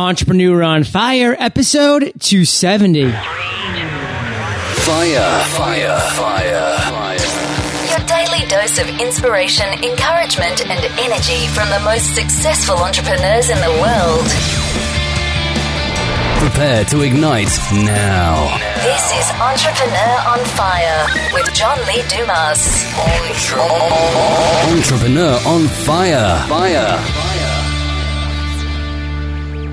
Entrepreneur on Fire, episode 270. Fire, fire, fire, fire. Your daily dose of inspiration, encouragement, and energy from the most successful entrepreneurs in the world. Prepare to ignite now. This is Entrepreneur on Fire with John Lee Dumas. Entrepreneur on fire. Fire.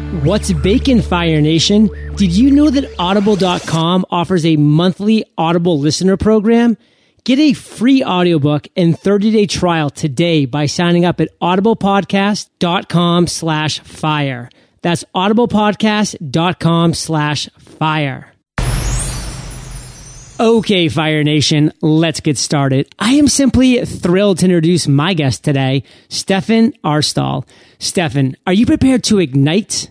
What's Bacon Fire Nation? Did you know that Audible.com offers a monthly Audible listener program? Get a free audiobook and 30 day trial today by signing up at audiblepodcast.com slash fire. That's audiblepodcast.com slash fire. Okay, Fire Nation, let's get started. I am simply thrilled to introduce my guest today, Stephan Aarstol. Stephan, are you prepared to ignite?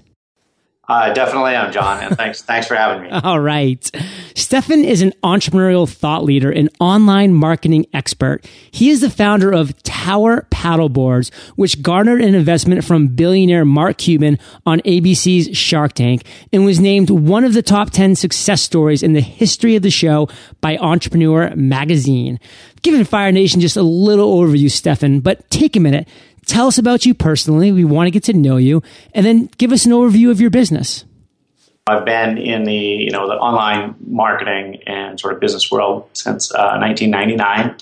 Uh, definitely am, John, and thanks thanks for having me. All right. Stephan is an entrepreneurial thought leader and online marketing expert. He is the founder of Tower Paddleboards, which garnered an investment from billionaire Mark Cuban on ABC's Shark Tank and was named one of the top 10 success stories in the history of the show by Entrepreneur magazine. Giving Fire Nation just a little overview, Stephan, but take a minute Tell us about you personally. We want to get to know you, and then give us an overview of your business. I've been in the you know the online marketing and sort of business world since uh, 1999,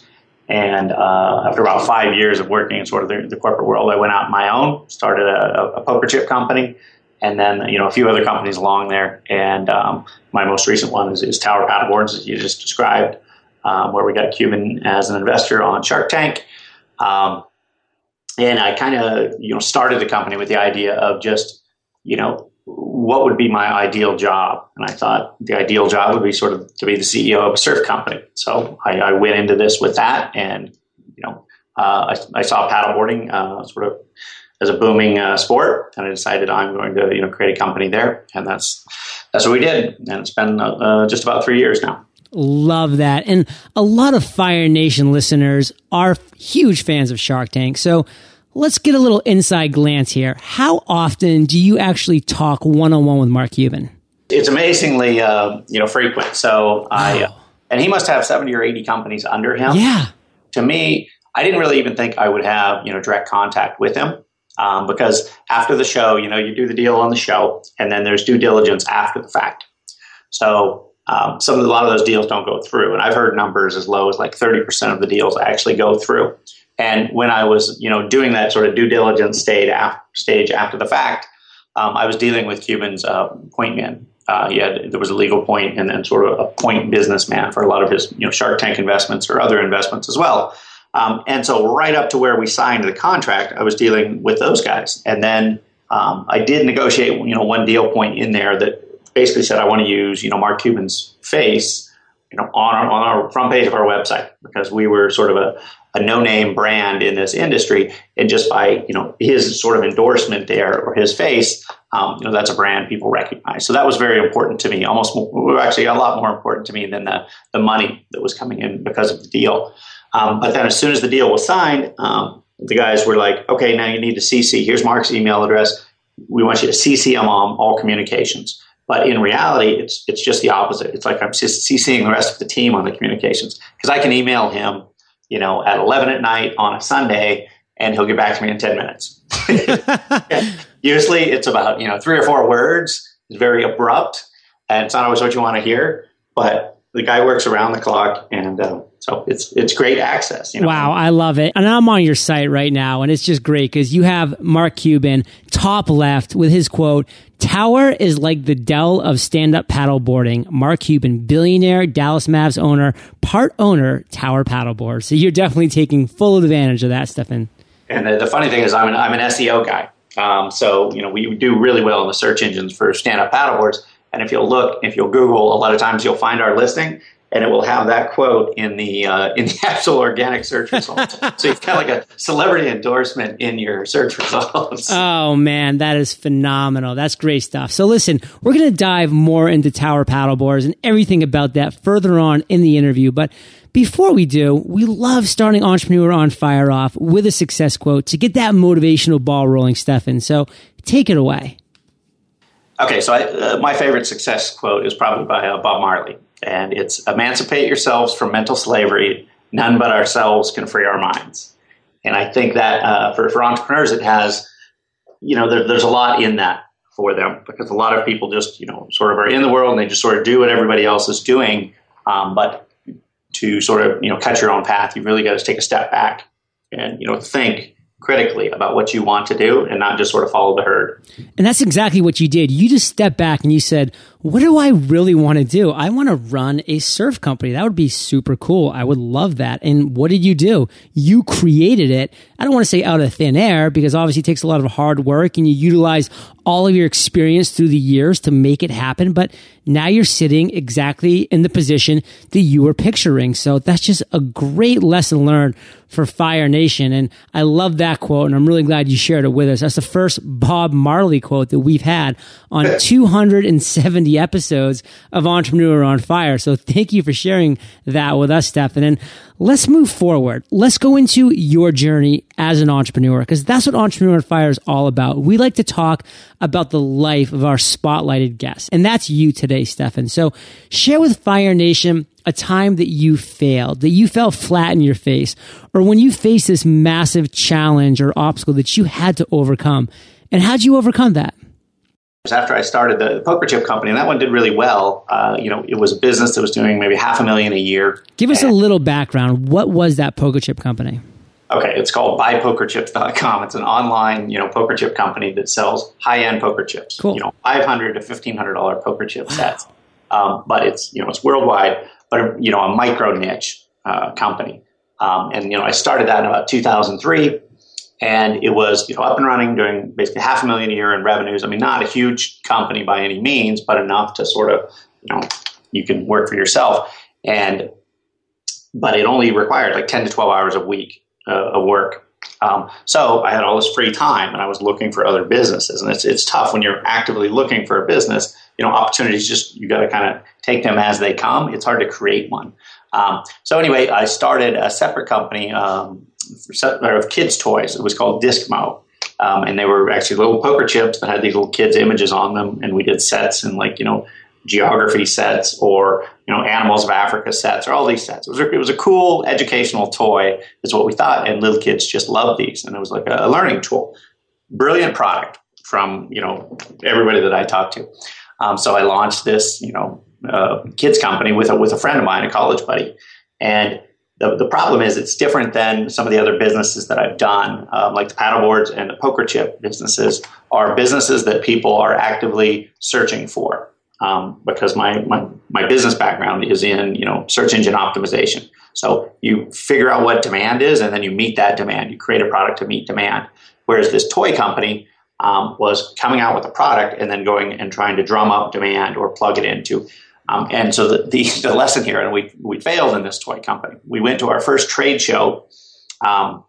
and uh, after about five years of working in sort of the, the, corporate world, I went out on my own, started a, a, poker chip company, and then you know a few other companies along there. And um, my most recent one is, is Tower Paddleboards, as you just described, um, where we got Cuban as an investor on Shark Tank. Um, and I kind of you know started the company with the idea of just you know what would be my ideal job, and I thought the ideal job would be sort of to be the CEO of a surf company. So I, I went into this with that, and you know uh, I, I, saw paddleboarding uh, sort of as a booming uh, sport, and I decided I'm going to you know create a company there, and that's that's what we did, and it's been uh, just about three years now. Love that. And a lot of Fire Nation listeners are huge fans of Shark Tank. So let's get a little inside glance here. How often do you actually talk one on one with Mark Cuban? It's amazingly, uh, you know, frequent. So I, and he must have 70 or 80 companies under him. Yeah. To me, I didn't really even think I would have, you know, direct contact with him. Um, because after the show, you know, you do the deal on the show, and then there's due diligence after the fact. So um, some of a lot of those deals don't go through, and I've heard numbers as low as like thirty percent of the deals actually go through. And when I was, you know, doing that sort of due diligence stage after, stage after the fact, um, I was dealing with Cuban's uh, point man. Uh, he had there was a legal point and then sort of a point businessman for a lot of his, you know, Shark Tank investments or other investments as well. Um, and so right up to where we signed the contract, I was dealing with those guys. And then um, I did negotiate, you know, one deal point in there that basically said I want to use you know Mark Cuban's face you know on our, on our front page of our website because we were sort of a, a no name brand in this industry. And just by you know his sort of endorsement there or his face um, you know that's a brand people recognize. So that was very important to me almost more, actually a lot more important to me than the the money that was coming in because of the deal. Um, but then as soon as the deal was signed um, the guys were like okay now you need to cc here's mark's email address. We want you to cc him on all communications but in reality, it's it's just the opposite. It's like I'm just CCing the rest of the team on the communications because I can email him, you know, at 11 at night on a Sunday, and he'll get back to me in 10 minutes. Usually, it's about you know three or four words. It's very abrupt, and it's not always what you want to hear. But the guy works around the clock, and uh, so it's it's great access. You know? Wow, I love it. And I'm on your site right now, and it's just great because you have Mark Cuban top left with his quote: Tower is like the Dell of stand up paddleboarding. Mark Cuban, billionaire, Dallas Mavs owner, part owner, Tower Paddleboard. So you're definitely taking full advantage of that, Stephan. And the, the funny thing is, I'm an, I'm an SEO guy. Um, so, you know, we do really well in the search engines for stand up paddleboards. And if you'll look, if you'll Google, a lot of times you'll find our listing and it will have that quote in the uh, in the actual organic search results. so you've got like a celebrity endorsement in your search results. Oh man, that is phenomenal. That's great stuff. So listen, we're going to dive more into tower paddleboards and everything about that further on in the interview, but before we do, we love starting Entrepreneur on Fire off with a success quote to get that motivational ball rolling, Stephan. So take it away. Okay, so I, uh, my favorite success quote is probably by uh, Bob Marley, and it's "Emancipate yourselves from mental slavery. None but ourselves can free our minds." And I think that uh, for for entrepreneurs, it has, you know, there, there's a lot in that for them because a lot of people just, you know, sort of are in the world and they just sort of do what everybody else is doing. Um, but to sort of, you know, cut your own path, you've really got to take a step back and, you know, think critically about what you want to do and not just sort of follow the herd. And that's exactly what you did. You just stepped back and you said, what do I really want to do? I want to run a surf company. That would be super cool. I would love that. And what did you do? You created it. I don't want to say out of thin air because obviously it takes a lot of hard work and you utilize all of your experience through the years to make it happen. But now you're sitting exactly in the position that you were picturing. So that's just a great lesson learned for Fire Nation. And I love that quote. And I'm really glad you shared it with us. That's the first Bob Marley quote that we've had on 270 episodes of Entrepreneur on Fire. So thank you for sharing that with us, Stephan. And let's move forward. Let's go into your journey as an entrepreneur because that's what Entrepreneur on Fire is all about. We like to talk about the life of our spotlighted guests. And that's you today, Stephan. So share with Fire Nation a time that you failed, that you fell flat in your face, or when you faced this massive challenge or obstacle that you had to overcome. And how'd you overcome that? After I started the poker chip company, and that one did really well. Uh, you know, it was a business that was doing maybe half a million a year. Give us and, a little background. What was that poker chip company? Okay, it's called buypokerchips.com. It's an online, you know, poker chip company that sells high-end poker chips. Cool. You know, five hundred to fifteen hundred dollar poker chip wow. sets. Um, but it's you know it's worldwide, but you know a micro niche uh, company. Um, and you know I started that in about 2003 and it was you know up and running, doing basically half a million a year in revenues. I mean, not a huge company by any means, but enough to sort of you know you can work for yourself. And but it only required like ten to twelve hours a week uh, of work. Um, so I had all this free time, and I was looking for other businesses. And it's it's tough when you're actively looking for a business. You know, opportunities just you got to kind of take them as they come. It's hard to create one. Um, so anyway, I started a separate company. Um, of kids' toys. It was called Discmo. Um, and they were actually little poker chips that had these little kids' images on them. And we did sets and like, you know, geography sets or, you know, animals of Africa sets or all these sets. It was, a, it was a cool educational toy is what we thought. And little kids just loved these. And it was like a, a learning tool. Brilliant product from, you know, everybody that I talked to. Um, so I launched this, you know, uh, kids company with a, with a friend of mine, a college buddy. And the, the problem is it's different than some of the other businesses that I've done, um, like the paddleboards and the poker chip businesses are businesses that people are actively searching for. Um, because my, my, my business background is in you know search engine optimization. So you figure out what demand is, and then you meet that demand. You create a product to meet demand. Whereas this toy company um, was coming out with a product and then going and trying to drum up demand or plug it into um, and so the, the, the, lesson here, and we, we failed in this toy company. We went to our first trade show, um,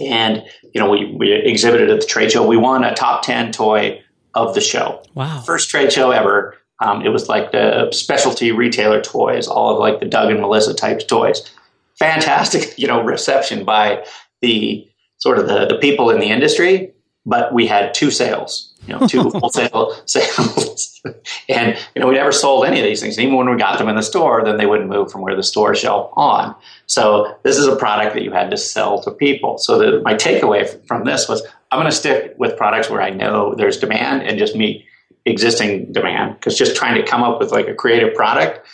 and you know we, we exhibited at the trade show. We won a top ten toy of the show. Wow! First trade show ever. Um, it was like the specialty retailer toys, all of like the Doug and Melissa types toys. Fantastic, you know, reception by the sort of the, the people in the industry. But we had two sales you know, two wholesale sales. and, you know, we never sold any of these things. Even when we got them in the store, then they wouldn't move from where the store shelf on. So this is a product that you had to sell to people. So the, my takeaway from this was I'm going to stick with products where I know there's demand and just meet existing demand because just trying to come up with like a creative product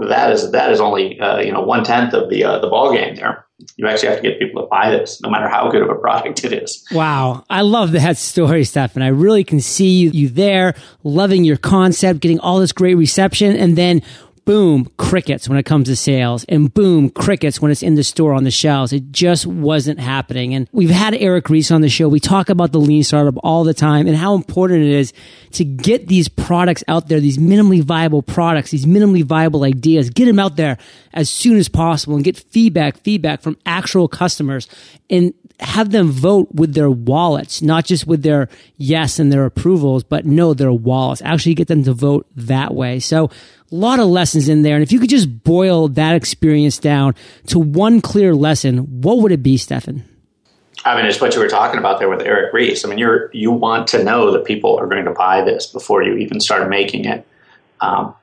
that is that is only uh, you know one tenth of the uh, the ball game there. You actually have to get people to buy this, no matter how good of a product it is. Wow, I love that story, Stephan. I really can see you, you there, loving your concept, getting all this great reception, and then boom, crickets when it comes to sales, and boom, crickets when it's in the store on the shelves. It just wasn't happening. And we've had Eric Ries on the show. We talk about the lean startup all the time and how important it is to get these products out there, these minimally viable products, these minimally viable ideas, get them out there as soon as possible and get feedback, feedback from actual customers and have them vote with their wallets, not just with their yes and their approvals, but no, their wallets. Actually get them to vote that way. So lot of lessons in there. And if you could just boil that experience down to one clear lesson, what would it be, Stephan? I mean, it's what you were talking about there with Eric Ries. I mean, you're you want to know that people are going to buy this before you even start making it. Um,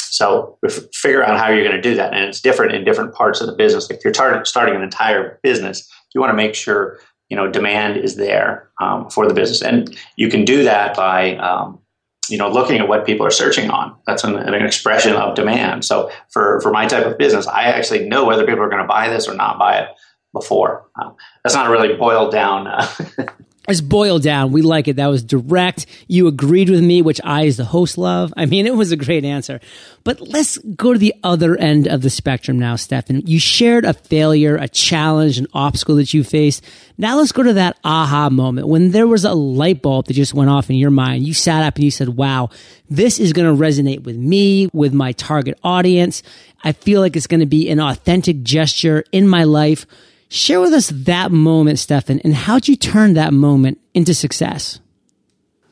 so figure out how you're going to do that, and it's different in different parts of the business. If you're tar- starting an entire business, you want to make sure you know demand is there um, for the business, and you can do that by um, you know looking at what people are searching on. That's an, an, expression of demand. So for for my type of business, I actually know whether people are going to buy this or not buy it before. Um, that's not really boiled down. Uh, It's boiled down. We like it. That was direct. You agreed with me, which I, as the host, love. I mean, it was a great answer. But let's go to the other end of the spectrum now, Stephan. You shared a failure, a challenge, an obstacle that you faced. Now let's go to that aha moment when there was a light bulb that just went off in your mind. You sat up and you said, wow, this is going to resonate with me, with my target audience. I feel like it's going to be an authentic gesture in my life. Share with us that moment, Stephan, and how'd you turn that moment into success?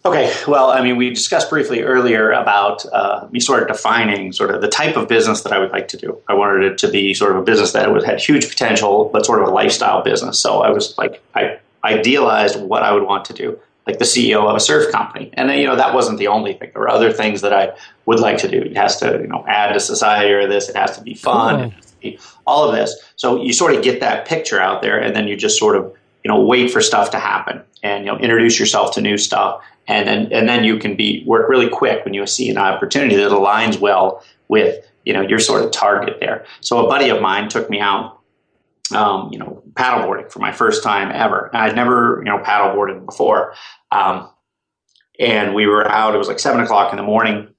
Okay, well, I mean, we discussed briefly earlier about uh, me sort of defining sort of the type of business that I would like to do. I wanted it to be sort of a business that would had huge potential, but sort of a lifestyle business. So I was like, I idealized what I would want to do, like the CEO of a surf company. And then, you know, that wasn't the only thing. There were other things that I would like to do. It has to, you know, add to society or this. It has to be fun. Cool all of this. So you sort of get that picture out there, and then you just sort of you know wait for stuff to happen, and you know introduce yourself to new stuff, and then and then you can be work really quick when you see an opportunity that aligns well with you know your sort of target there. So a buddy of mine took me out. Um, you know, paddleboarding for my first time ever. And I'd never, you know, paddleboarded before. Um, and we were out. It was like seven o'clock in the morning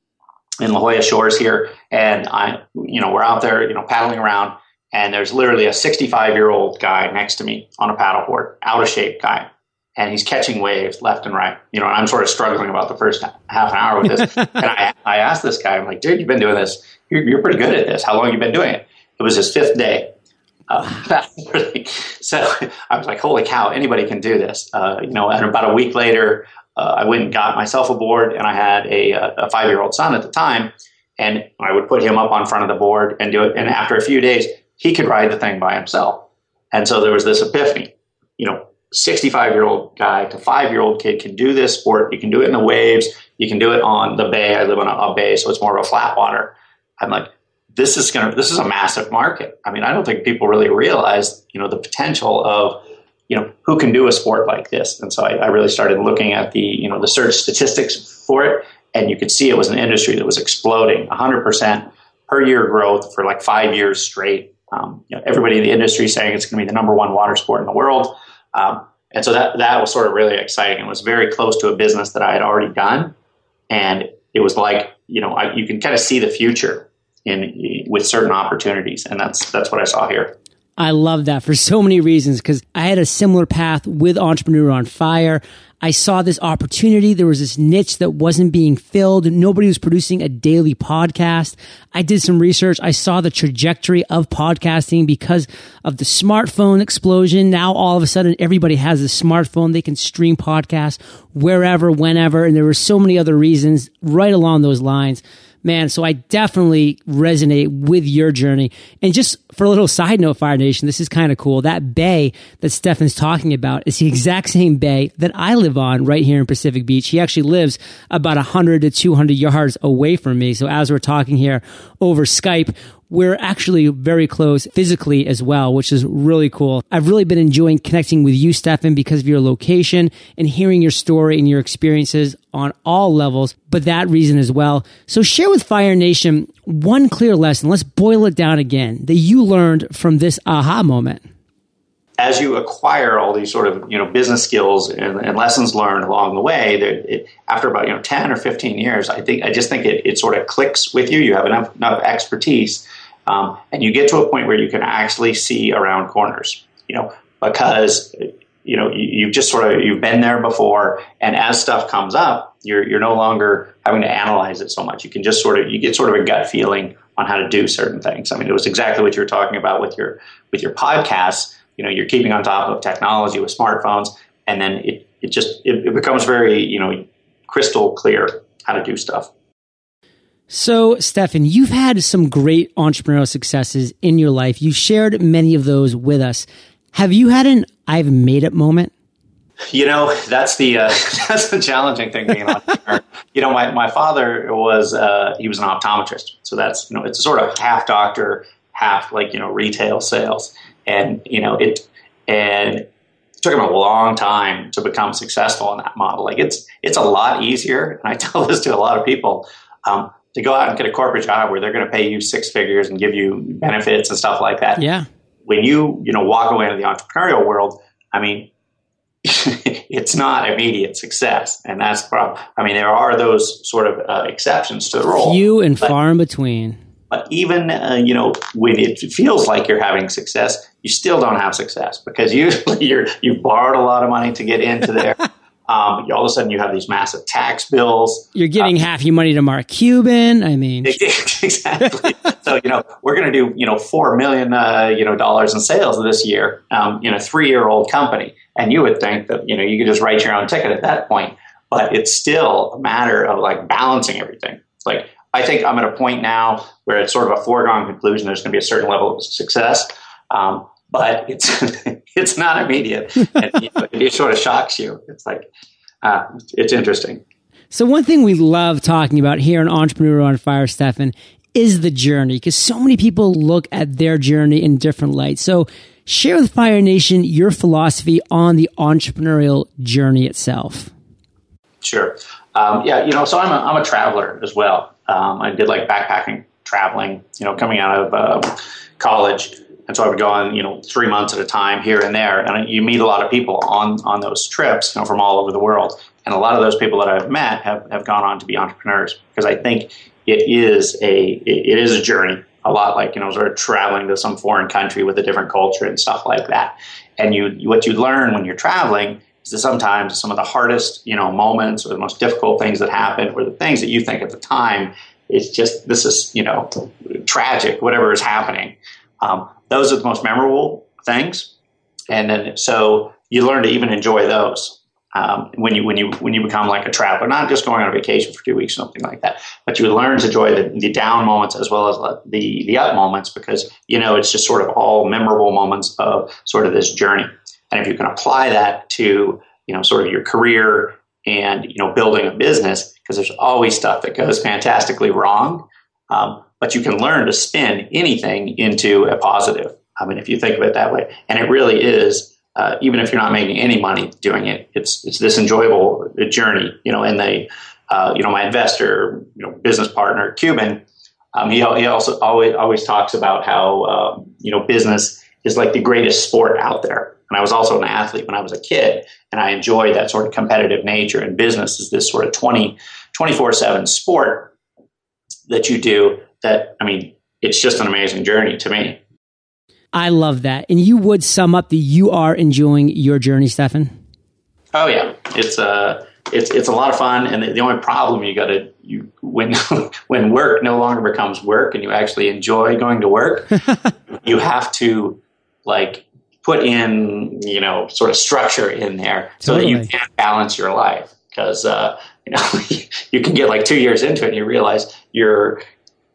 in La Jolla Shores here, and I, you know, we're out there, you know, paddling around, and there's literally a 65 year old guy next to me on a paddleboard, out of shape guy, and he's catching waves left and right. You know, and I'm sort of struggling about the first half an hour with this, and I, I asked this guy, I'm like, dude, you've been doing this, you're, you're pretty good at this. How long have you been doing it? It was his fifth day. Uh, so I was like, holy cow, anybody can do this. Uh, you know, and about a week later, uh, I went and got myself a board, and I had a, a five year old son at the time, and I would put him up on front of the board and do it. And after a few days, he could ride the thing by himself. And so there was this epiphany, you know, 65 year old guy to five year old kid can do this sport. You can do it in the waves. You can do it on the bay. I live on a, a bay, so it's more of a flat water. I'm like, this is going to, this is a massive market. I mean, I don't think people really realize, you know, the potential of you know, who can do a sport like this? And so I, I, really started looking at the, you know, the search statistics for it, and you could see it was an industry that was exploding, 100% per year growth for like five years straight. Um, you know, everybody in the industry saying it's going to be the number one water sport in the world. Um, and so that, that was sort of really exciting. It was very close to a business that I had already done. And it was like, you know, I, you can kind of see the future in with certain opportunities. And that's, that's what I saw here. I love that for so many reasons because I had a similar path with Entrepreneur on Fire. I saw this opportunity. There was this niche that wasn't being filled. Nobody was producing a daily podcast. I did some research. I saw the trajectory of podcasting because of the smartphone explosion. Now all of a sudden everybody has a smartphone. They can stream podcasts wherever, whenever. And there were so many other reasons right along those lines man, so I definitely resonate with your journey. And just for a little side note, Fire Nation, this is kind of cool. That bay that Stephan's talking about is the exact same bay that I live on right here in Pacific Beach. He actually lives about 100 to 200 yards away from me. So as we're talking here over Skype, we're actually very close physically as well, which is really cool. I've really been enjoying connecting with you, Stephan, because of your location and hearing your story and your experiences on all levels, but that reason as well. So share with Fire Nation one clear lesson. Let's boil it down again that you learned from this aha moment as you acquire all these sort of you know business skills and, and lessons learned along the way, it, after about you know ten or fifteen years, I think I just think it, it sort of clicks with you. You have enough enough expertise um, and you get to a point where you can actually see around corners, you know, because you know you, have just sort of you've been there before, and as stuff comes up, you're you're no longer having to analyze it so much. You can just sort of you get sort of a gut feeling on how to do certain things. I mean, it was exactly what you were talking about with your with your podcasts. You know, you're keeping on top of technology with smartphones, and then it it just it, it becomes very you know crystal clear how to do stuff. So, Stephan, you've had some great entrepreneurial successes in your life. You shared many of those with us. Have you had an I've made it moment? You know, that's the uh, that's the challenging thing being an entrepreneur. you know, my, my father was uh, he was an optometrist, so that's you know it's sort of half doctor, half like you know retail sales, and you know it and it took him a long time to become successful in that model. Like it's it's a lot easier, and I tell this to a lot of people. Um, to go out and get a corporate job where they're going to pay you six figures and give you benefits and stuff like that. Yeah. When you you know walk away into the entrepreneurial world, I mean, it's not immediate success, and that's the problem. I mean, there are those sort of uh, exceptions to the rule. Few and but, far in between. But even uh, you know when it feels like you're having success, you still don't have success because usually you're you've borrowed a lot of money to get into there. Um, all of a sudden, you have these massive tax bills. You're giving uh, half your money to Mark Cuban. I mean, exactly. so you know, we're going to do you know four million uh, you know dollars in sales this year um, in a three year old company, and you would think that you know you could just write your own ticket at that point. But it's still a matter of like balancing everything. It's like I think I'm at a point now where it's sort of a foregone conclusion. There's going to be a certain level of success. Um, but it's it's not immediate. And, you know, it sort of shocks you. It's like uh, it's interesting. So one thing we love talking about here on Entrepreneur on Fire, Stephan, is the journey because so many people look at their journey in different lights. So share with Fire Nation your philosophy on the entrepreneurial journey itself. Sure. Um, yeah, you know, so I'm a, I'm a traveler as well. Um, I did like backpacking, traveling, you know, coming out of uh, college. And so I would go on, you know, three months at a time here and there, and you meet a lot of people on on those trips, you know, from all over the world. And a lot of those people that I've met have, have gone on to be entrepreneurs because I think it is a it is a journey, a lot like you know, sort of traveling to some foreign country with a different culture and stuff like that. And you what you learn when you're traveling is that sometimes some of the hardest you know moments or the most difficult things that happen or the things that you think at the time it's just this is you know tragic whatever is happening um, those are the most memorable things. And then so you learn to even enjoy those. Um, when you when you when you become like a traveler, not just going on a vacation for two weeks, or something like that, but you learn to enjoy the, the down moments as well as the the up moments because you know it's just sort of all memorable moments of sort of this journey. And if you can apply that to you know sort of your career and you know building a business, because there's always stuff that goes fantastically wrong, um, but you can learn to spin anything into a positive. I mean, if you think of it that way, and it really is. Uh, even if you're not making any money doing it, it's it's this enjoyable journey, you know. And they, uh, you know, my investor, you know, business partner, Cuban, um, he he also always always talks about how um, you know business is like the greatest sport out there. And I was also an athlete when I was a kid, and I enjoyed that sort of competitive nature. And business is this sort of 20, 24 7 sport that you do that, I mean, it's just an amazing journey to me. I love that. And you would sum up the you are enjoying your journey, Stephan? Oh yeah. It's uh it's it's a lot of fun and the, the only problem you got to you when when work no longer becomes work and you actually enjoy going to work, you have to like put in, you know, sort of structure in there so that you can balance your life because uh, you know you can get like 2 years into it and you realize you're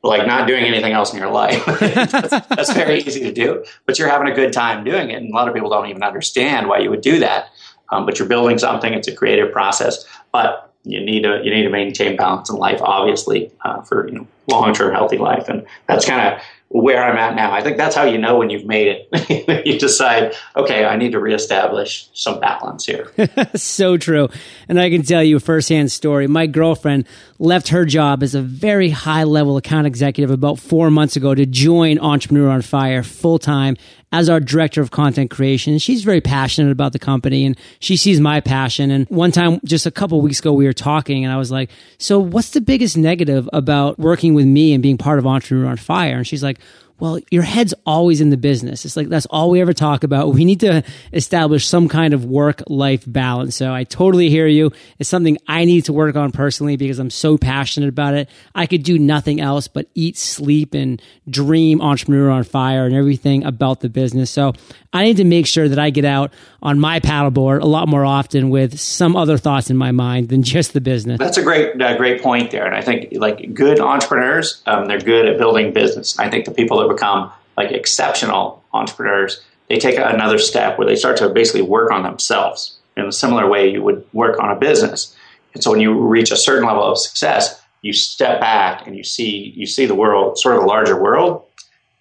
like not doing anything else in your life. that's, that's, very easy to do, but you're having a good time doing it. And a lot of people don't even understand why you would do that. Um, but you're building something. It's a creative process, but you need to you need to maintain balance in life, obviously, uh, for you know long term healthy life. And that's kind of where I'm at now. I think that's how you know when you've made it. you decide, okay, I need to reestablish some balance here. so true. And I can tell you a firsthand story. My girlfriend left her job as a very high level account executive about four months ago to join Entrepreneur on Fire full time as our director of content creation. she's very passionate about the company and she sees my passion. And one time, just a couple weeks ago, we were talking and I was like, so what's the biggest negative about working with me and being part of Entrepreneur on Fire? And she's like, well, your head's always in the business. It's like that's all we ever talk about. We need to establish some kind of work life balance. So I totally hear you. It's something I need to work on personally because I'm so passionate about it. I could do nothing else but eat, sleep, and dream entrepreneur on fire and everything about the business. So I need to make sure that I get out on my paddleboard a lot more often with some other thoughts in my mind than just the business. That's a great, uh, great point there. And I think like good entrepreneurs, um, they're good at building business. I think the people that become like exceptional entrepreneurs they take another step where they start to basically work on themselves in a similar way you would work on a business. And so when you reach a certain level of success, you step back and you see you see the world, sort of a larger world,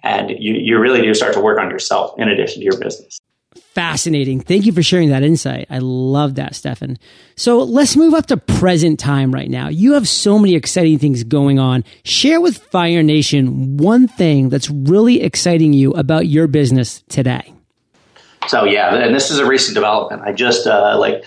and you, you really do start to work on yourself in addition to your business. Fascinating. Thank you for sharing that insight. I love that, Stephan. So let's move up to present time right now. You have so many exciting things going on. Share with Fire Nation one thing that's really exciting you about your business today. So yeah, and this is a recent development. I just uh, like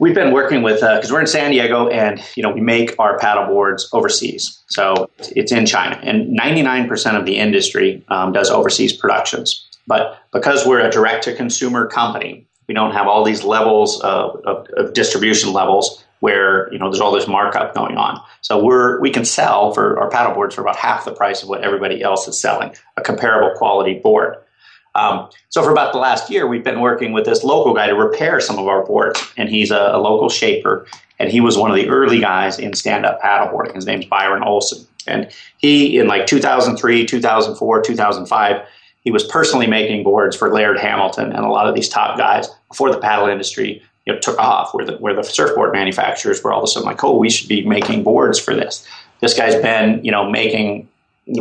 we've been working with because uh, we're in San Diego, and you know we make our paddle boards overseas. So it's in China, and 99% of the industry um, does overseas productions. But because we're a direct to consumer company, we don't have all these levels of, of, of, distribution levels where you know there's all this markup going on. So we're we can sell for our paddle boards for about half the price of what everybody else is selling, a comparable quality board. Um, so for about the last year, we've been working with this local guy to repair some of our boards, and he's a, a local shaper, and he was one of the early guys in stand-up paddleboarding. His name's Byron Olson, and he in like 2003, 2004, 2005 he was personally making boards for Laird Hamilton and a lot of these top guys before the paddle industry you know, took off, where the, where the surfboard manufacturers were all of a sudden like, oh, we should be making boards for this. This guy's been, you know, making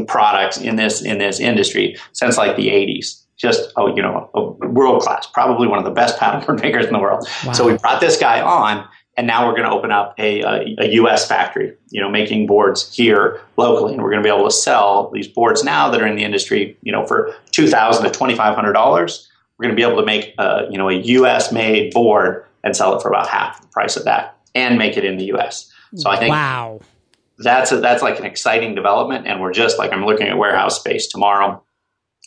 products in this in this industry since like the 80s. Just oh, you know, world class, probably one of the best paddleboard makers in the world. Wow. So we brought this guy on, and now we're going to open up a, a, a, U.S. factory, you know, making boards here locally, and we're going to be able to sell these boards now that are in the industry, you know, for two thousand to twenty five hundred dollars. We're going to be able to make, a, you know, a U.S. made board and sell it for about half the price of that, and make it in the U.S. So I think wow, that's a, that's like an exciting development, and we're just like I'm looking at warehouse space tomorrow.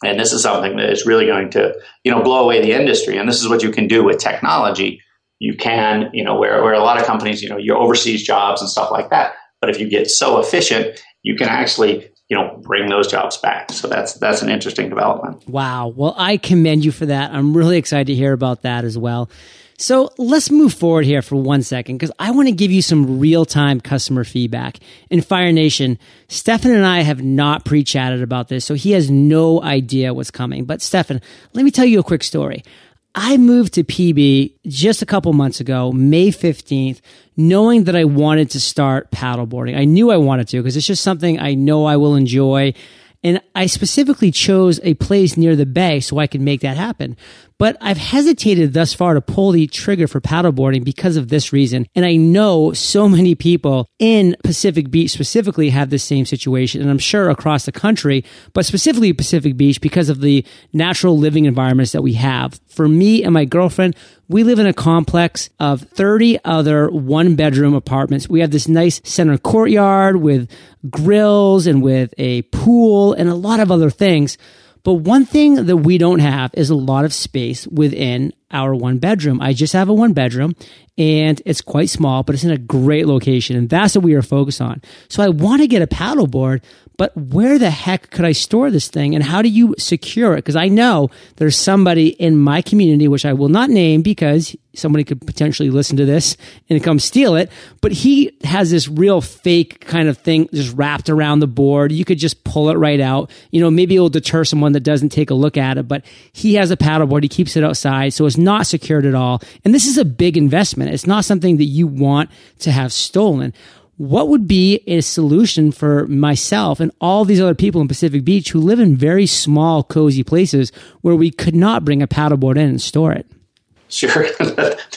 And this is something that is really going to, you know, blow away the industry. And this is what you can do with technology you can, you know, where, where a lot of companies, you know, you overseas jobs and stuff like that. But if you get so efficient, you can actually, you know, bring those jobs back. So that's that's an interesting development. Wow. Well, I commend you for that. I'm really excited to hear about that as well. So let's move forward here for one second because I want to give you some real time customer feedback. In Fire Nation, Stephan and I have not pre chatted about this, so he has no idea what's coming. But Stephan, let me tell you a quick story. I moved to PB just a couple months ago, May 15th, knowing that I wanted to start paddleboarding. I knew I wanted to because it's just something I know I will enjoy. And I specifically chose a place near the bay so I could make that happen. But I've hesitated thus far to pull the trigger for paddleboarding because of this reason. And I know so many people in Pacific Beach specifically have the same situation. And I'm sure across the country, but specifically Pacific Beach because of the natural living environments that we have. For me and my girlfriend, we live in a complex of 30 other one bedroom apartments. We have this nice center courtyard with grills and with a pool and a lot of other things. But one thing that we don't have is a lot of space within our one bedroom. I just have a one bedroom and it's quite small, but it's in a great location. And that's what we are focused on. So I want to get a paddleboard, but where the heck could I store this thing and how do you secure it? Because I know there's somebody in my community, which I will not name because somebody could potentially listen to this and come steal it, but he has this real fake kind of thing just wrapped around the board. You could just pull it right out. You know, maybe it'll deter someone that doesn't take a look at it, but he has a paddleboard. He keeps it outside. So it's not secured at all. And this is a big investment. It's not something that you want to have stolen what would be a solution for myself and all these other people in Pacific Beach who live in very small, cozy places where we could not bring a paddleboard in and store it? Sure,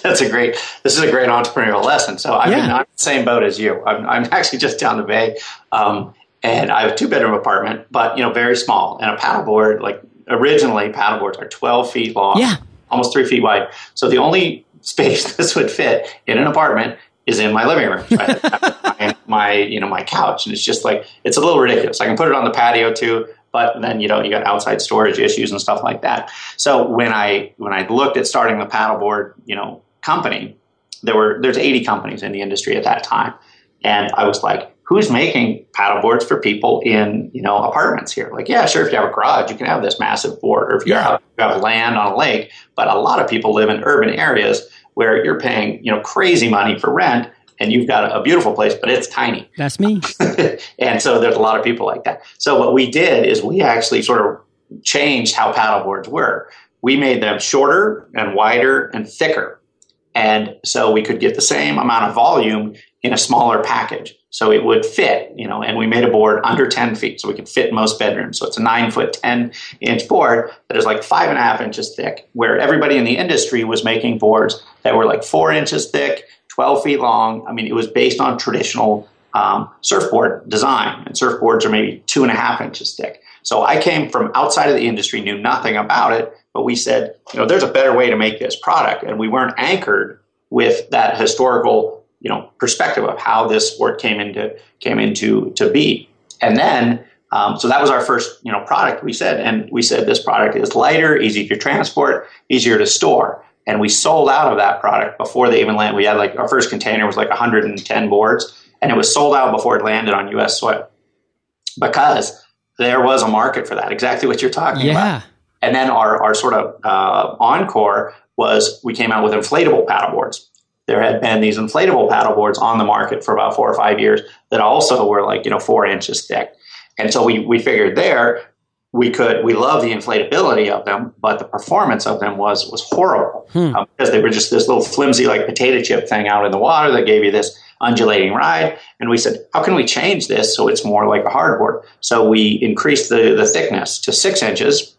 that's a great. This is a great entrepreneurial lesson. So I yeah. I'm the same boat as you. I'm, I'm actually just down the bay, um, and I have a two bedroom apartment, but you know, very small. And a paddleboard, like originally, paddleboards are 12 feet long, yeah, almost three feet wide. So the only space this would fit in an apartment is in my living room. My, my, you know, my couch. And it's just like, it's a little ridiculous. I can put it on the patio too, but then, you know, you got outside storage issues and stuff like that. So when I, when I looked at starting the paddleboard, you know, company, there were, there's 80 companies in the industry at that time. And I was like, who's making paddleboards for people in you know apartments here like yeah sure if you have a garage you can have this massive board or if you, have, you have land on a lake but a lot of people live in urban areas where you're paying you know crazy money for rent and you've got a beautiful place but it's tiny. That's me. And so there's a lot of people like that. So what we did is we actually sort of changed how paddleboards were. We made them shorter and wider and thicker. And so we could get the same amount of volume in a smaller package. So it would fit, you know, and we made a board under 10 feet so we could fit most bedrooms. So it's a nine foot, 10 inch board that is like five and a half inches thick, where everybody in the industry was making boards that were like four inches thick, 12 feet long. I mean, it was based on traditional um, surfboard design, and surfboards are maybe two and a half inches thick. So I came from outside of the industry, knew nothing about it, but we said, you know, there's a better way to make this product, and we weren't anchored with that historical, you know, perspective of how this sport came into came into to be. And then, um, so that was our first, you know, product. We said, and we said this product is lighter, easy to transport, easier to store. And we sold out of that product before they even landed. We had like our first container was like 110 boards, and it was sold out before it landed on U.S. soil because there was a market for that. Exactly what you're talking Yeah. about. And then our, our sort of uh, encore was we came out with inflatable paddleboards. There had been these inflatable paddleboards on the market for about four or five years that also were like, you know, four inches thick. And so we, we figured there we could, we love the inflatability of them, but the performance of them was, was horrible um, because they were just this little flimsy, like potato chip thing out in the water that gave you this undulating ride. And we said, how can we change this so it's more like a hardboard? So we increased the, the thickness to six inches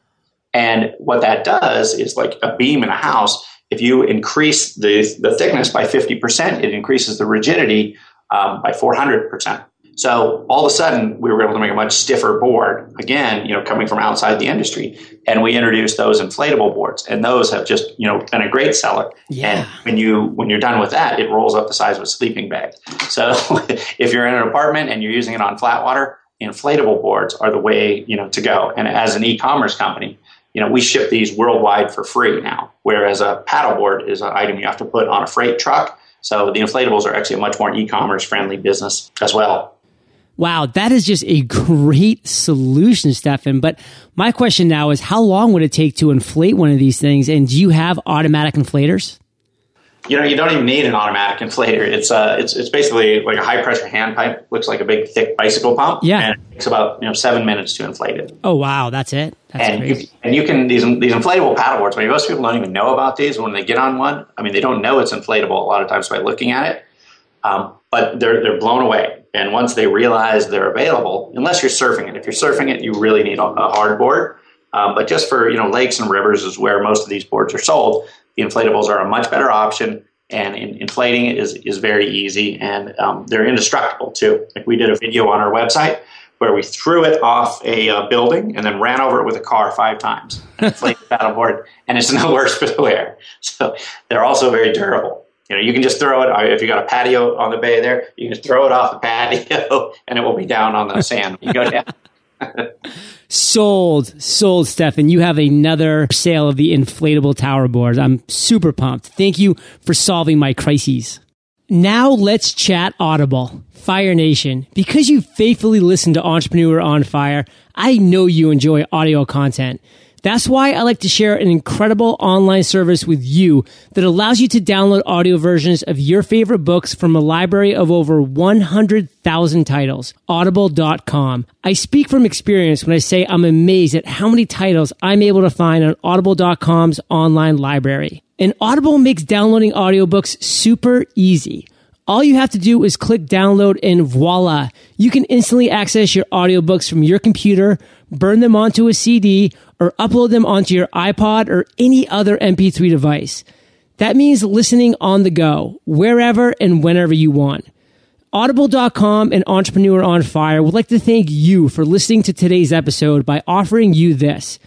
and what that does is like a beam in a house. If you increase the, the thickness by 50%, it increases the rigidity um, by 400%. So all of a sudden, we were able to make a much stiffer board. Again, you know, coming from outside the industry, and we introduced those inflatable boards, and those have just you know been a great seller. Yeah. And when you when you're done with that, it rolls up the size of a sleeping bag. So if you're in an apartment and you're using it on flat water, inflatable boards are the way you know to go. And as an e-commerce company, you know, we ship these worldwide for free now, whereas a paddleboard is an item you have to put on a freight truck. So the inflatables are actually a much more e-commerce friendly business as well. Wow, that is just a great solution, Stephan. But my question now is how long would it take to inflate one of these things? And do you have automatic inflators? You know, you don't even need an automatic inflator. It's uh, it's it's basically like a high pressure hand pipe. Looks like a big thick bicycle pump. Yeah. and it takes about you know seven minutes to inflate it. Oh, wow, that's it. That's and crazy. you, and you can these these inflatable paddleboards. I mean, most people don't even know about these. When they get on one, I mean, they don't know it's inflatable a lot of times by looking at it. Um, but they're they're blown away. And once they realize they're available, unless you're surfing it, if you're surfing it, you really need a, a hard board. Um, but just for you know lakes and rivers is where most of these boards are sold. The inflatables are a much better option, and in, inflating it is is very easy, and um, they're indestructible too. Like we did a video on our website where we threw it off a uh, building and then ran over it with a car five times and inflated the paddleboard, and it's no worse for the wear. So they're also very durable. You know, you can just throw it if you got a patio on the bay there. You can just throw it off the patio, and it will be down on the sand. You go down. Sold, sold, Stephan. You have another sale of the inflatable tower boards. I'm super pumped. Thank you for solving my crises. Now let's chat Audible, Fire Nation. Because you faithfully listen to Entrepreneur on Fire, I know you enjoy audio content. That's why I like to share an incredible online service with you that allows you to download audio versions of your favorite books from a library of over 100,000 titles. Audible.com. I speak from experience when I say I'm amazed at how many titles I'm able to find on Audible.com's online library. And Audible makes downloading audiobooks super easy. All you have to do is click download and voila, you can instantly access your audiobooks from your computer, burn them onto a CD, or upload them onto your iPod or any other MP3 device. That means listening on the go, wherever and whenever you want. Audible.com and Entrepreneur on Fire would like to thank you for listening to today's episode by offering you this.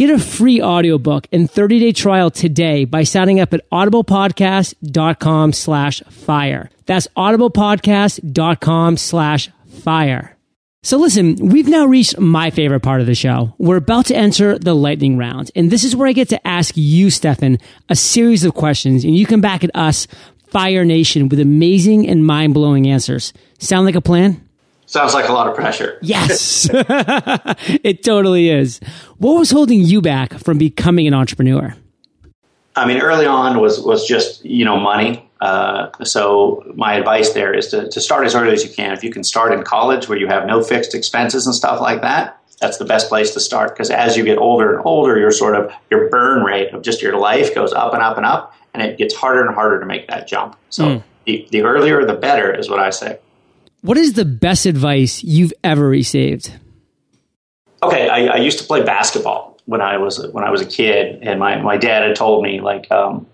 Get a free audiobook and 30-day trial today by signing up at audiblepodcast.com slash fire. That's audiblepodcast.com slash fire. So listen, we've now reached my favorite part of the show. We're about to enter the lightning round. And this is where I get to ask you, Stephan, a series of questions and you come back at us, Fire Nation, with amazing and mind-blowing answers. Sound like a plan? Sounds like a lot of pressure. Yes, it totally is. What was holding you back from becoming an entrepreneur? I mean, early on was was just you know money. Uh, so my advice there is to, to start as early as you can. If you can start in college where you have no fixed expenses and stuff like that, that's the best place to start because as you get older and older, your sort of your burn rate of just your life goes up and up and up, and it gets harder and harder to make that jump. So mm. the, the earlier, the better, is what I say. What is the best advice you've ever received? Okay, I, I used to play basketball when I was when I was a kid, and my, my dad had told me like, um,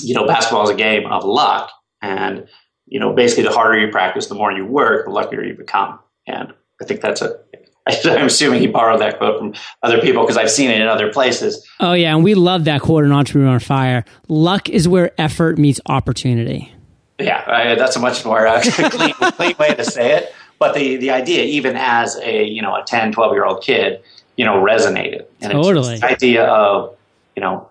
you know, basketball is a game of luck, and you know, basically the harder you practice, the more you work, the luckier you become. And I think that's a I'm assuming he borrowed that quote from other people because I've seen it in other places. Oh yeah, and we love that quote in Entrepreneur on Fire. Luck is where effort meets opportunity. Yeah, I, that's a much more uh, clean, clean way to say it. But the, the idea, even as a you know a 10, 12 year old kid, you know, resonated. And totally. the idea of you know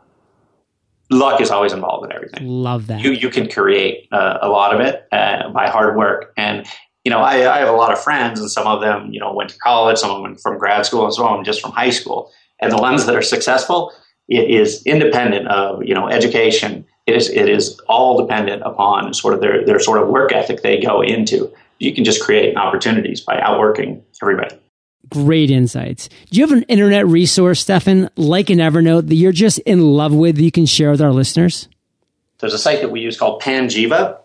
luck is always involved in everything. Love that. You you can create uh, a lot of it uh, by hard work, and you know, I, I, have a lot of friends, and some of them, you know, went to college, some of them went from grad school, and some of them just from high school. And the ones that are successful, it is independent of you know education. It is it is all dependent upon sort of their their sort of work ethic they go into. You can just create opportunities by outworking everybody. Great insights. Do you have an internet resource, Stephan, like an Evernote that you're just in love with that you can share with our listeners? There's a site that we use called Panjiva,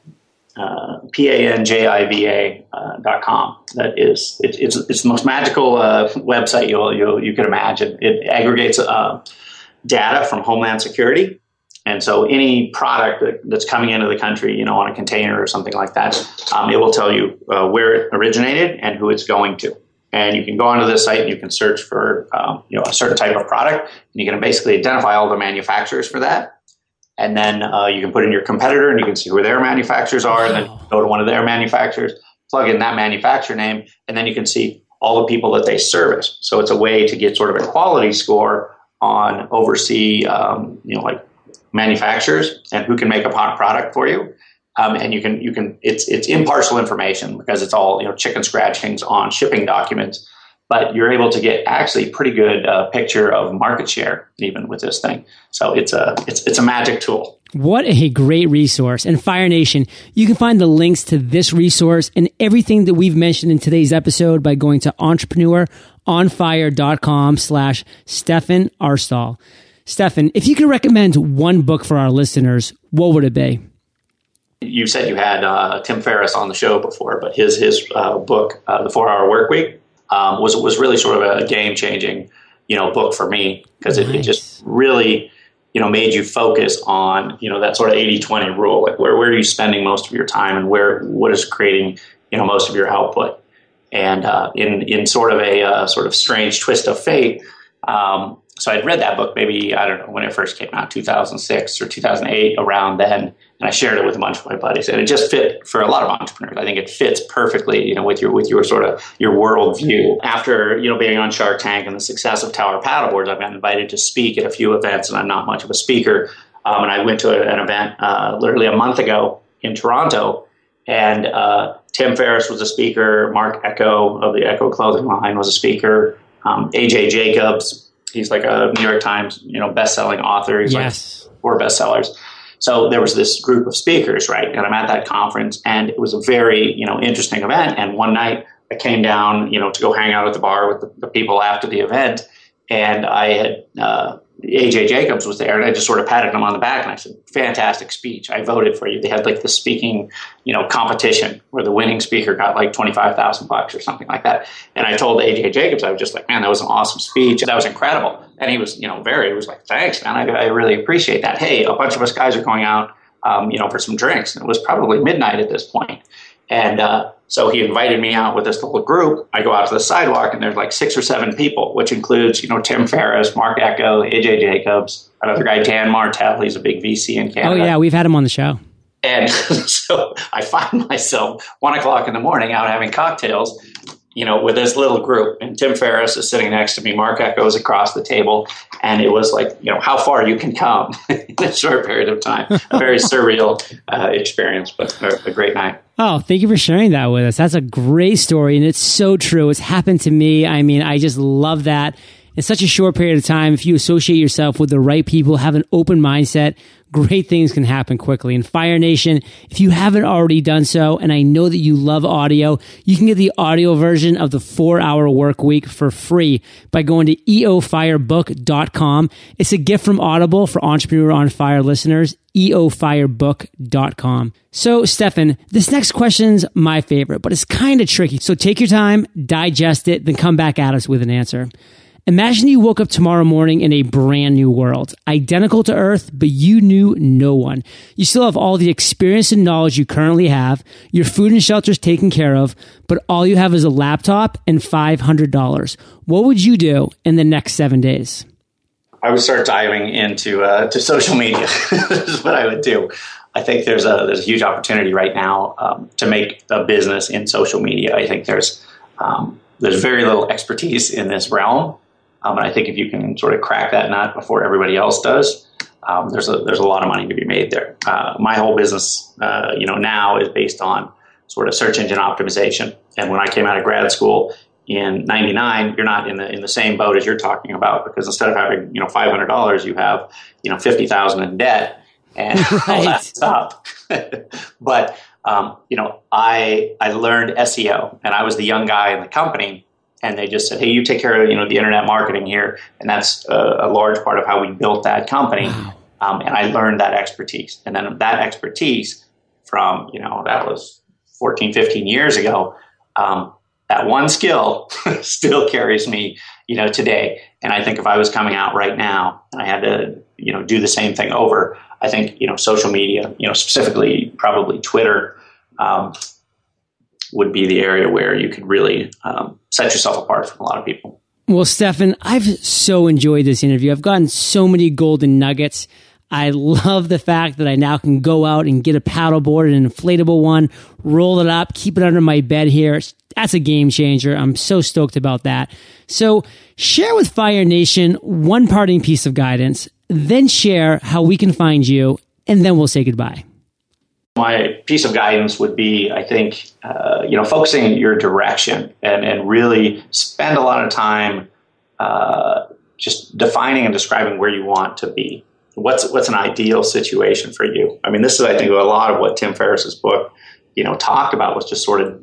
uh, p-a-n-j-i-v-a uh, dot com. That is, it, it's it's the most magical uh, website you'll, you'll you can imagine. It aggregates uh, data from Homeland Security, and so any product that, that's coming into the country, you know, on a container or something like that, um, it will tell you uh, where it originated and who it's going to. And you can go onto this site and you can search for um, you know a certain type of product, and you can basically identify all the manufacturers for that and then uh, you can put in your competitor and you can see who their manufacturers are, and then go to one of their manufacturers, plug in that manufacturer name, and then you can see all the people that they service. So it's a way to get sort of a quality score on oversee, um, you know, like manufacturers and who can make a product for you. Um, and you can you can it's it's impartial information because it's all you know chicken scratchings on shipping documents but you're able to get actually pretty good uh, picture of market share even with this thing. So it's a it's it's a magic tool. What a great resource. And Fire Nation, you can find the links to this resource and everything that we've mentioned in today's episode by going to entrepreneuronfire.com slash Stephan Aarstol. Stephan, if you could recommend one book for our listeners, what would it be? You said you had uh, Tim Ferriss on the show before, but his his uh, book, uh, The Four Hour Work Week, um, was was really sort of a game changing you know book for me because nice. it, it, just really you know made you focus on you know that sort of 80-20 rule like where, where are you spending most of your time and where what is creating you know most of your output and uh, in in sort of a uh, sort of strange twist of fate um, so I'd read that book maybe I don't know when it first came out 2006 or 2008 around then and I shared it with a bunch of my buddies, and it just fit for a lot of entrepreneurs. I think it fits perfectly, you know, with your with your sort of your worldview. After you know being on Shark Tank and the success of Tower Paddleboards, I've been invited to speak at a few events, and I'm not much of a speaker. Um, and I went to an event uh, literally a month ago in Toronto, and uh, Tim Ferriss was a speaker. Mark Ecko of the Ecko clothing line was a speaker. Um, AJ Jacobs, he's like a New York Times, you know, best-selling author. He's yes. like four bestsellers. So there was this group of speakers, right? And I'm at that conference, and it was a very, you know, interesting event. And one night I came down, you know, to go hang out at the bar with the, the people after the event, and I had uh, AJ Jacobs was there, and I just sort of patted him on the back, and I said, "Fantastic speech! I voted for you." They had like the speaking, you know, competition where the winning speaker got like twenty five thousand bucks or something like that. And I told AJ Jacobs, I was just like, "Man, that was an awesome speech. That was incredible." And he was, you know, very. He was like, "Thanks, man. I, I really appreciate that." Hey, a bunch of us guys are going out, um, you know, for some drinks, and it was probably midnight at this point, and. Uh, so he invited me out with this little group. I go out to the sidewalk and there's like six or seven people, which includes, you know, Tim Ferriss, Mark Ecko, AJ Jacobs, another guy, Dan Martell. He's a big VC in Canada. Oh, yeah. We've had him on the show. And so I find myself one o'clock in the morning out having cocktails you know, with this little group. And Tim Ferriss is sitting next to me. Mark Ecko is across the table. And it was like, you know, how far you can come in a short period of time. A very surreal uh, experience, but a, a, great night. Oh, thank you for sharing that with us. That's a great story. And it's so true. It's happened to me. I mean, I just love that. In such a short period of time, if you associate yourself with the right people, have an open mindset, great things can happen quickly. And Fire Nation, if you haven't already done so, and I know that you love audio, you can get the audio version of the four hour work week for free by going to eofirebook.com. It's a gift from Audible for Entrepreneur on Fire listeners, eofirebook.com. So, Stephan, this next question's my favorite, but it's kind of tricky. So take your time, digest it, then come back at us with an answer. Imagine you woke up tomorrow morning in a brand new world, identical to Earth, but you knew no one. You still have all the experience and knowledge you currently have, your food and shelter is taken care of, but all you have is a laptop and $500. What would you do in the next seven days? I would start diving into uh, to social media. this is what I would do. I think there's a there's a huge opportunity right now um, to make a business in social media. I think there's um, there's very little expertise in this realm, um, and I think if you can sort of crack that nut before everybody else does, um, there's a there's a lot of money to be made there. Uh, my whole business, uh, you know, now is based on sort of search engine optimization. And when I came out of grad school in '99, you're not in the in the same boat as you're talking about because instead of having you know five hundred dollars, you have you know fifty thousand in debt, and right. all that stuff. but um, you know, I I learned SEO, and I was the young guy in the company and they just said, "Hey, you take care of you know the internet marketing here," and that's a, a large part of how we built that company. Um, and I learned that expertise, and then that expertise from you know that was 14, 15 years ago. Um, that one skill still carries me, you know, today. And I think if I was coming out right now and I had to, you know, do the same thing over, I think you know social media, you know, specifically probably Twitter, um, would be the area where you could really um, set yourself apart from a lot of people. Well, Stephan, I've so enjoyed this interview. I've gotten so many golden nuggets. I love the fact that I now can go out and get a paddleboard, an inflatable one, roll it up, keep it under my bed here. That's a game changer. I'm so stoked about that. So, share with Fire Nation one parting piece of guidance, then share how we can find you, and then we'll say goodbye. My piece of guidance would be, I think, uh, you know, focusing your direction and, and really spend a lot of time uh, just defining and describing where you want to be. What's what's an ideal situation for you? I mean, this is, I think, a lot of what Tim Ferriss's book, you know, talked about was just sort of,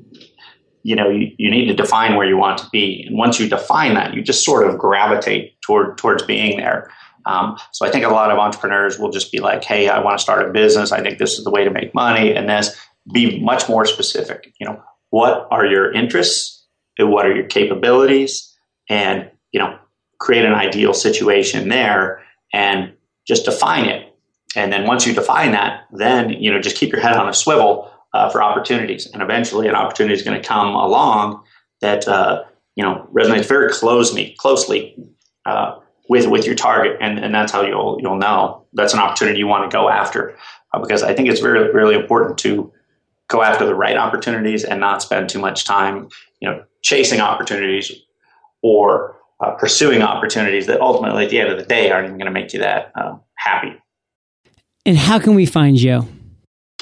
you know, you, you need to define where you want to be, and once you define that, you just sort of gravitate toward towards being there. Um, so I think a lot of entrepreneurs will just be like, "Hey, I want to start a business. I think this is the way to make money," and this be much more specific. You know, what are your interests? What are your capabilities? And you know, create an ideal situation there, and just define it. And then once you define that, then you know, just keep your head on a swivel uh, for opportunities, and eventually, an opportunity is going to come along that uh, you know resonates very closely, closely. Uh, with with your target, and, and that's how you'll you'll know that's an opportunity you want to go after. Uh, because I think it's really really important to go after the right opportunities and not spend too much time, you know, chasing opportunities or uh, pursuing opportunities that ultimately, at the end of the day, aren't even going to make you that uh, happy. And how can we find you?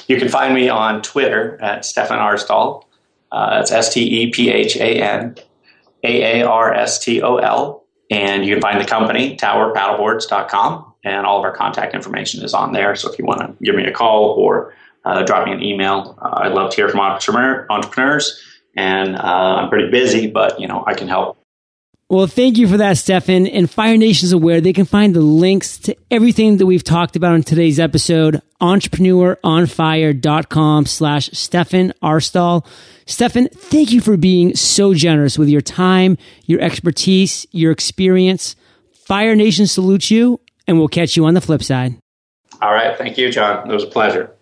You can find me on Twitter at Stephan Aarstol. Uh, that's S T E P H A N A A R S T O L. And you can find the company, towerpaddleboards.com, and all of our contact information is on there. So if you want to give me a call or uh, drop me an email, uh, I'd love to hear from entrepreneur, entrepreneurs. And uh, I'm pretty busy, but you know I can help. Well, thank you for that, Stephan. And Fire Nation is aware they can find the links to everything that we've talked about in today's episode, entrepreneuronfire.com slash Stephan Aarstol. Stephan, thank you for being so generous with your time, your expertise, your experience. Fire Nation salutes you, and we'll catch you on the flip side. All right. Thank you, John. It was a pleasure.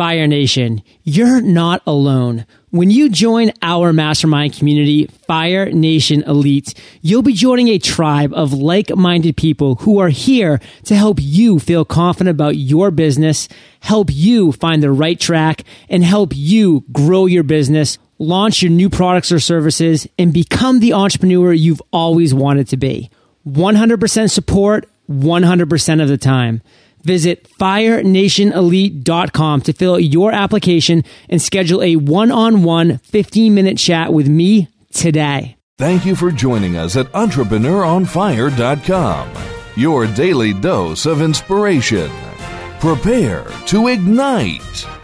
Fire Nation, you're not alone. When you join our mastermind community, Fire Nation Elite, you'll be joining a tribe of like-minded people who are here to help you feel confident about your business, help you find the right track, and help you grow your business, launch your new products or services, and become the entrepreneur you've always wanted to be. 100% support, 100% of the time. Visit firenationelite.com to fill out your application and schedule a one on one 15 minute chat with me today. Thank you for joining us at EntrepreneurOnFire.com, your daily dose of inspiration. Prepare to ignite.